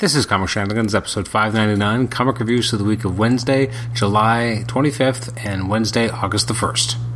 This is Comic Shenanigans, episode 599, comic reviews for the week of Wednesday, July 25th, and Wednesday, August the 1st.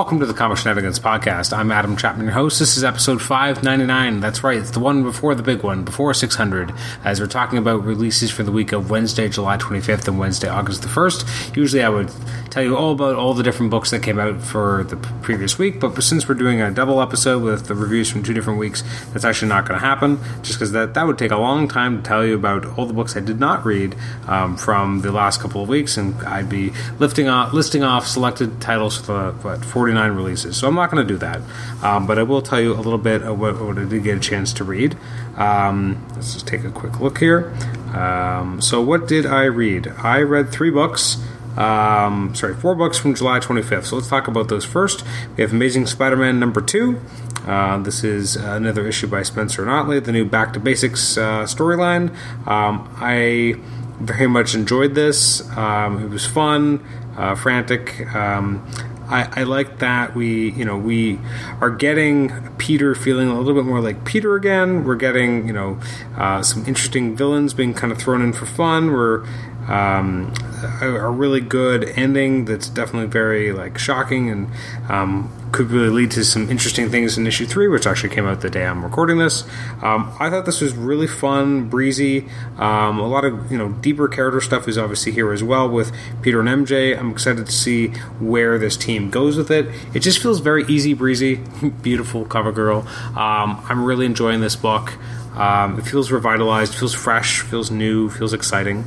Welcome to the Comic Shenanigans podcast. I'm Adam Chapman, your host. This is episode 599. That's right, it's the one before the big one, before 600, as we're talking about releases for the week of Wednesday, July 25th, and Wednesday, August the 1st. Usually I would tell you all about all the different books that came out for the previous week, but since we're doing a double episode with the reviews from two different weeks, that's actually not going to happen, just because that, that would take a long time to tell you about all the books I did not read um, from the last couple of weeks, and I'd be lifting off, listing off selected titles for the, what, 49 releases. So I'm not going to do that. Um, but I will tell you a little bit of what, what I did get a chance to read. Um, let's just take a quick look here. Um, so, what did I read? I read three books. Um, sorry, four books from July 25th. So let's talk about those first. We have Amazing Spider-Man number two. Uh, this is another issue by Spencer and Ottley, the new Back to Basics uh, storyline. Um, I very much enjoyed this. Um, it was fun, uh, frantic. Um, I, I like that we, you know, we are getting Peter feeling a little bit more like Peter again. We're getting, you know, uh, some interesting villains being kind of thrown in for fun. We're um, a, a, really good ending that's definitely very like shocking and um, could really lead to some interesting things in issue three, which actually came out the day I'm recording this. Um, I thought this was really fun, breezy. Um, a lot of you know deeper character stuff is obviously here as well with Peter and MJ. I'm excited to see where this team goes with it. It just feels very easy breezy, beautiful cover girl. Um, I'm really enjoying this book. Um, it feels revitalized, feels fresh, feels new, feels exciting.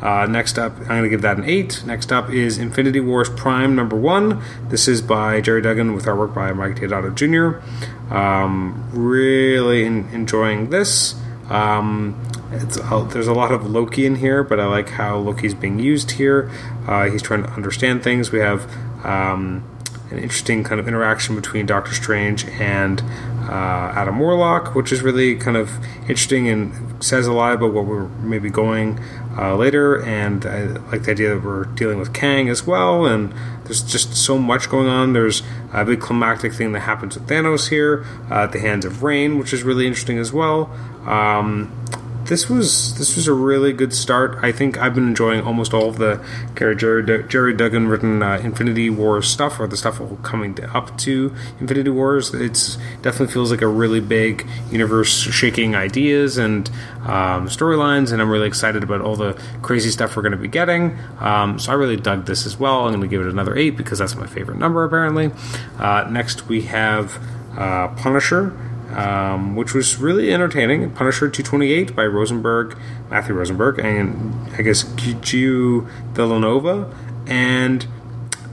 Uh, next up, I'm going to give that an 8. Next up is Infinity Wars Prime number 1. This is by Gerry Duggan with artwork by Mike Deodato Jr. Um, really in, enjoying this. Um, there's a lot of Loki in here, but I like how Loki's being used here. Uh, he's trying to understand things. We have um, an interesting kind of interaction between Doctor Strange and uh, Adam Warlock, which is really kind of interesting and says a lot about what we're maybe going uh, later. And I like the idea that we're dealing with Kang as well. And there's just so much going on. There's a big climactic thing that happens with Thanos here uh, at the hands of Reign, which is really interesting as well. Um, this was this was a really good start. I think I've been enjoying almost all of the Gerry, Gerry Duggan written uh, Infinity War stuff, or the stuff coming up to Infinity Wars. It's definitely feels like a really big universe shaking ideas and um, storylines, and I'm really excited about all the crazy stuff we're going to be getting. Um, so I really dug this as well. I'm going to give it another eight because that's my favorite number apparently. Uh, next we have uh, Punisher um, which was really entertaining. Punisher 228 by Rosenberg, Matthew Rosenberg, and I guess Guiu Vilanova. And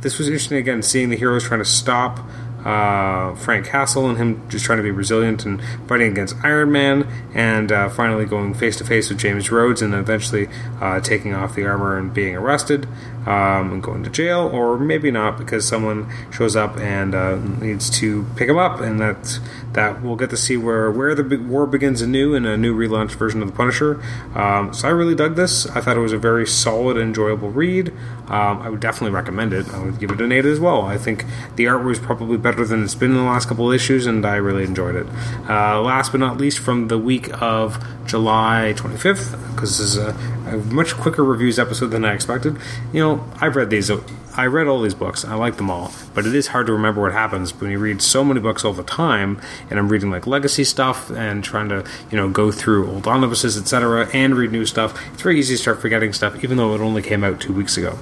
this was interesting again, seeing the heroes trying to stop uh, Frank Castle and him just trying to be resilient and fighting against Iron Man, and uh, finally going face to face with James Rhodes and eventually uh, taking off the armor and being arrested um, and going to jail, or maybe not because someone shows up and uh, needs to pick him up, and that that we'll get to see where where the war begins anew in a new relaunched version of the Punisher. Um, so I really dug this. I thought it was a very solid, enjoyable read. Um, I would definitely recommend it. I would give it an eight as well. I think the art was probably better than it's been in the last couple issues, and I really enjoyed it. Uh, last but not least, from the week of July 25th, because this is a, a, much quicker reviews episode than I expected. You know, I've read these I read all these books. I like them all, but it is hard to remember what happens when you read so many books all the time. And I'm reading like legacy stuff and trying to you know go through old omnibuses, etc., and read new stuff. It's very easy to start forgetting stuff, even though it only came out two weeks ago.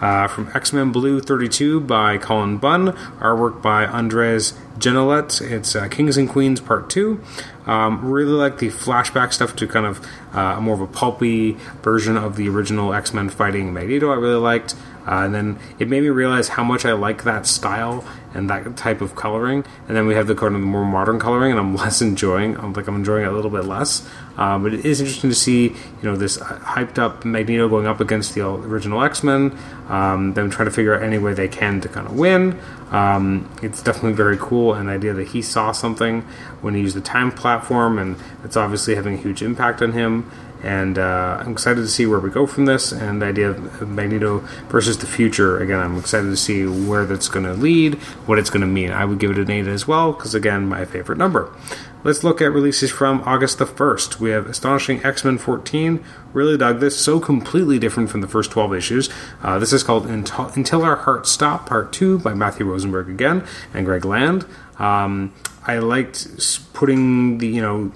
Uh, from X Men Blue 32 by Cullen Bunn, artwork by Andres Genolet. It's uh, Kings and Queens Part 2. Um, really like the flashback stuff to kind of uh, more of a pulpy version of the original X Men fighting Magneto. I really liked. Uh, and then it made me realize how much I like that style and that type of coloring. And then we have the kind of more modern coloring, and I'm less enjoying. I'm like I'm enjoying it a little bit less. Um, but it is interesting to see, you know, this hyped up Magneto going up against the original X Men. Um, them trying to figure out any way they can to kind of win. Um, it's definitely very cool, and the idea that he saw something when he used the time platform, and it's obviously having a huge impact on him. And uh, I'm excited to see where we go from this. And the idea of Magneto versus the future again, I'm excited to see where that's going to lead, what it's going to mean. I would give it an eight as well because again, my favorite number. Let's look at releases from August the 1st. We have Astonishing X Men 14. Really dug this. So completely different from the first 12 issues. Uh, this is called Until Our Hearts Stop, Part 2 by Matthew Rosenberg again and Greg Land. Um, I liked putting the, you know,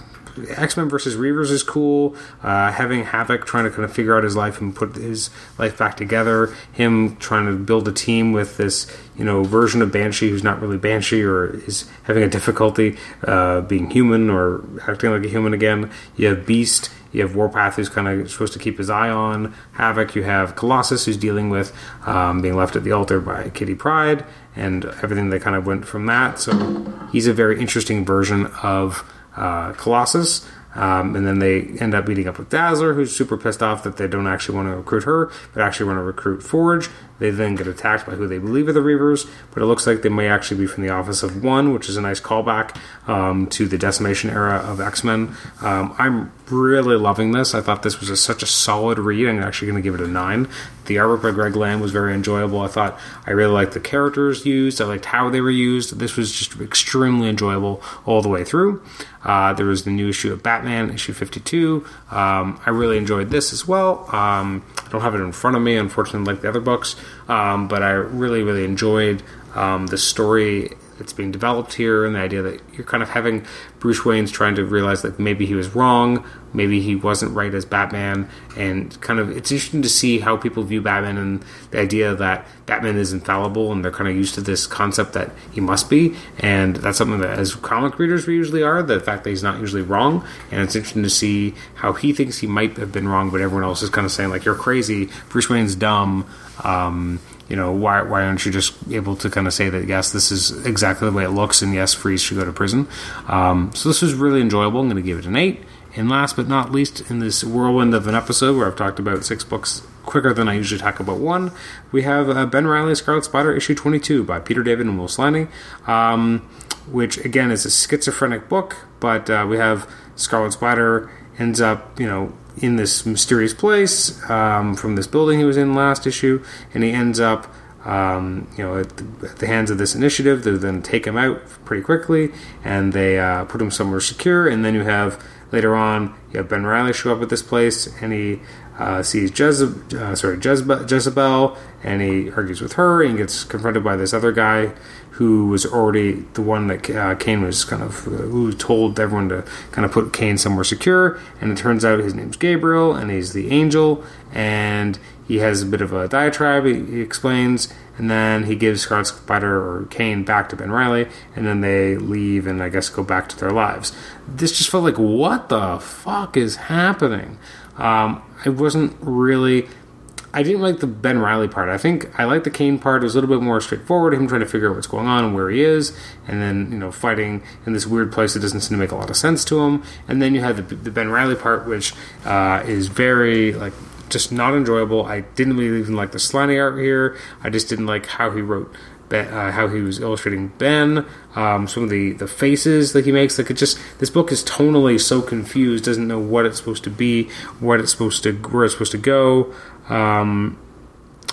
X Men versus Reavers is cool. Uh, having Havoc trying to kind of figure out his life and put his life back together. Him trying to build a team with this, you know, version of Banshee who's not really Banshee or is having a difficulty uh, being human or acting like a human again. You have Beast. You have Warpath, who's kind of supposed to keep his eye on Havoc. You have Colossus, who's dealing with um, being left at the altar by Kitty Pryde and everything that kind of went from that. So he's a very interesting version of uh, Colossus. Um, and then they end up meeting up with Dazzler, who's super pissed off that they don't actually want to recruit her, but actually want to recruit Forge. They then get attacked by who they believe are the Reavers, but it looks like they may actually be from the Office of One, which is a nice callback um, to the Decimation era of X Men. Um, I'm really loving this. I thought this was a, such a solid read. I'm actually going to give it a nine. The artwork by Greg Land was very enjoyable. I thought I really liked the characters used. I liked how they were used. This was just extremely enjoyable all the way through. Uh, there was the new issue of Batman, issue 52. Um, I really enjoyed this as well. Um, don't have it in front of me, unfortunately, like the other books, um, but I really, really enjoyed um, the story that's being developed here and the idea that you're kind of having Bruce Wayne's trying to realize that maybe he was wrong, maybe he wasn't right as Batman, and kind of it's interesting to see how people view Batman and the idea that Batman is infallible and they're kind of used to this concept that he must be, and that's something that as comic readers we usually are, the fact that he's not usually wrong, and it's interesting to see how he thinks he might have been wrong, but everyone else is kind of saying like you're crazy, Bruce Wayne's dumb. Um, you know, why why aren't you just able to kind of say that yes, this is exactly the way it looks, and yes, Freeze should go to prison. Um, so this was really enjoyable. I'm going to give it an eight. And last but not least, in this whirlwind of an episode where I've talked about six books quicker than I usually talk about one, we have uh, Ben Reilly's Scarlet Spider issue 22 by Peter David and Will Sliney, um, which again is a schizophrenic book, but uh, we have Scarlet Spider ends up, you know, in this mysterious place um, from this building he was in last issue, and he ends up. Um, you know, at the, at the, hands of this initiative, they then take him out pretty quickly, and they uh, put him somewhere secure. And then you have later on, you have Ben Reilly show up at this place, and he uh, sees Jezebel, uh, sorry Jezebel, and he argues with her, and gets confronted by this other guy who was already the one that uh, Kaine was kind of uh, who told everyone to kind of put Kaine somewhere secure. And it turns out his name's Gabriel, and he's the angel, and he has a bit of a diatribe. He, he explains, and then he gives Scarlet Spider or Kaine back to Ben Reilly, and then they leave and I guess go back to their lives. This just felt like what the fuck is happening? Um, I wasn't really I didn't like the Ben Reilly part. I think I like the Kaine part. It was a little bit more straightforward. Him trying to figure out what's going on and where he is, and then you know fighting in this weird place that doesn't seem to make a lot of sense to him. And then you have the, the Ben Reilly part, which uh, is very like just not enjoyable. I didn't really even like the slimy art here. I just didn't like how he wrote Ben, uh, how he was illustrating Ben, um, some of the, the faces that he makes. Like it just this book is tonally so confused, doesn't know what it's supposed to be, what it's supposed to, where it's supposed to go. Um,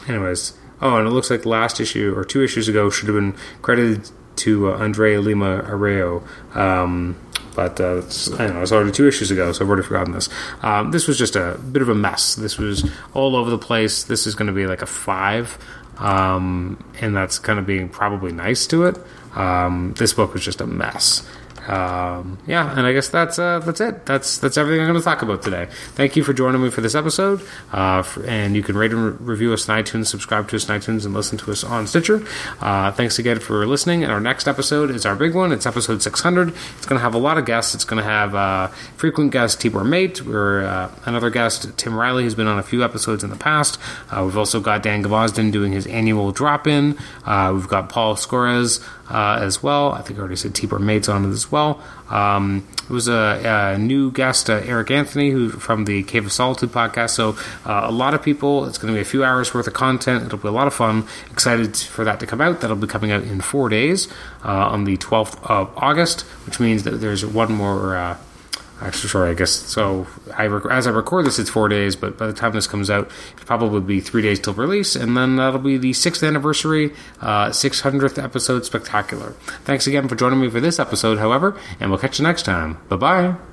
anyways, oh, and it looks like last issue or two issues ago should have been credited to uh, Andrea Lima Arroyo. Um, but uh, I don't know, it's already two issues ago, so I've already forgotten this. Um, this was just a bit of a mess. This was all over the place. This is going to be like a five, um, and that's kind of being probably nice to it. Um, this book was just a mess um, yeah, and I guess that's uh, that's it. That's that's everything I'm going to talk about today. Thank you for joining me for this episode, uh, for, and you can rate and re- review us on iTunes, subscribe to us on iTunes, and listen to us on Stitcher. Uh, thanks again for listening. And our next episode is our big one. It's episode 600. It's going to have a lot of guests. It's going to have uh, frequent guest Tibor Mate, or uh, another guest Tim Riley, who's been on a few episodes in the past. Uh, we've also got Dan Gvozden doing his annual drop in. we've got Paul Scores as well. I think I already said Tibor Mate's on it well. Um, it was a, a new guest, uh, Eric Anthony, who from the Cave of Solitude podcast. So uh, a lot of people. It's going to be a few hours worth of content. It'll be a lot of fun. Excited for that to come out. That'll be coming out in four days uh, on the 12th of August, which means that there's one more uh, Actually, sorry, I guess so. I rec- as I record this, it's four days, but by the time this comes out, it'll probably be three days till release, and then that'll be the sixth anniversary, uh, 600th episode spectacular. Thanks again for joining me for this episode, however, and we'll catch you next time. Bye bye.